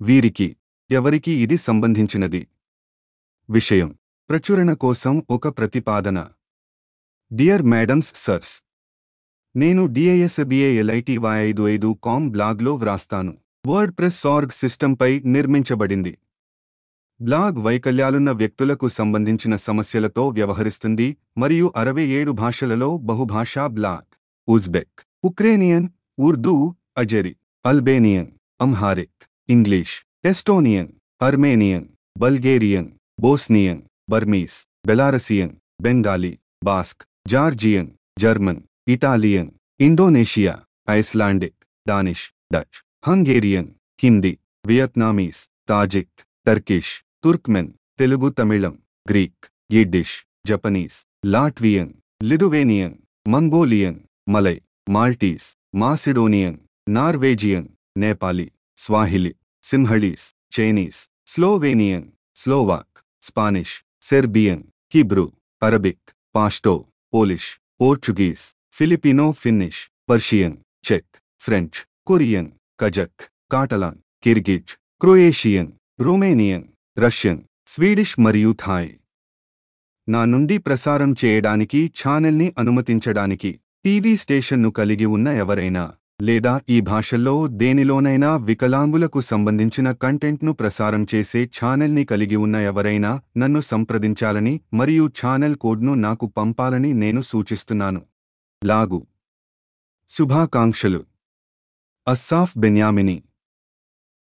వీరికి ఎవరికి ఇది సంబంధించినది. విషయం. ప్రచురణ కోసం ఒక ప్రతిపాదన. Dear madams sirs. నేను డిఐఎస్బిఏఎల్ఐటివై ఐదు ఐదు కామ్ బ్లాగ్లో వ్రాస్తాను. వర్డ్ ప్రెస్ ఆర్గ్ సిస్టంపై నిర్మించబడింది. బ్లాగ్ వైకల్యాలున్న వ్యక్తులకు సంబంధించిన సమస్యలతో వ్యవహరిస్తుంది మరియు అరవై ఏడు భాషలలో బహుభాషా blog. Uzbek. Ukrainian Urdu Azeri. Albanian. Amharic English, Estonian, Armenian, Bulgarian, Bosnian, Burmese, Belarusian, Bengali, Basque, Georgian, German, Italian, Indonesia, Icelandic, Danish, Dutch, Hungarian, Hindi, Vietnamese, Tajik, Turkish, Turkmen, Telugu Tamilam, Greek, Yiddish, Japanese, Latvian, Lithuanian, Mongolian, Malay, Maltese, Macedonian, Norwegian, Nepali. Swahili Sinhalese Chinese Slovenian Slovak Spanish Serbian Hebrew Arabic Pashto Polish Portuguese Filipino Finnish Persian check French Korean Kazakh Catalan Kyrgyz Croatian Romanian Russian Swedish మరియు Thai. నా నుండి ప్రసారం చేయడానికి ఛానల్ని అనుమతించడానికి TV స్టేషన్ను కలిగి ఉన్న ఎవరైనా లేదా ఈ భాషల్లో దేనిలోనైనా వికలాంగులకు సంబంధించిన కంటెంట్ను ప్రసారం చేసే ఛానల్ని కలిగి ఉన్న ఎవరైనా నన్ను సంప్రదించాలని మరియు ఛానల్ కోడ్ను నాకు పంపాలని నేను సూచిస్తున్నాను. లాగు. శుభాకాంక్షలు. అస్సాఫ్ బెన్యామిని.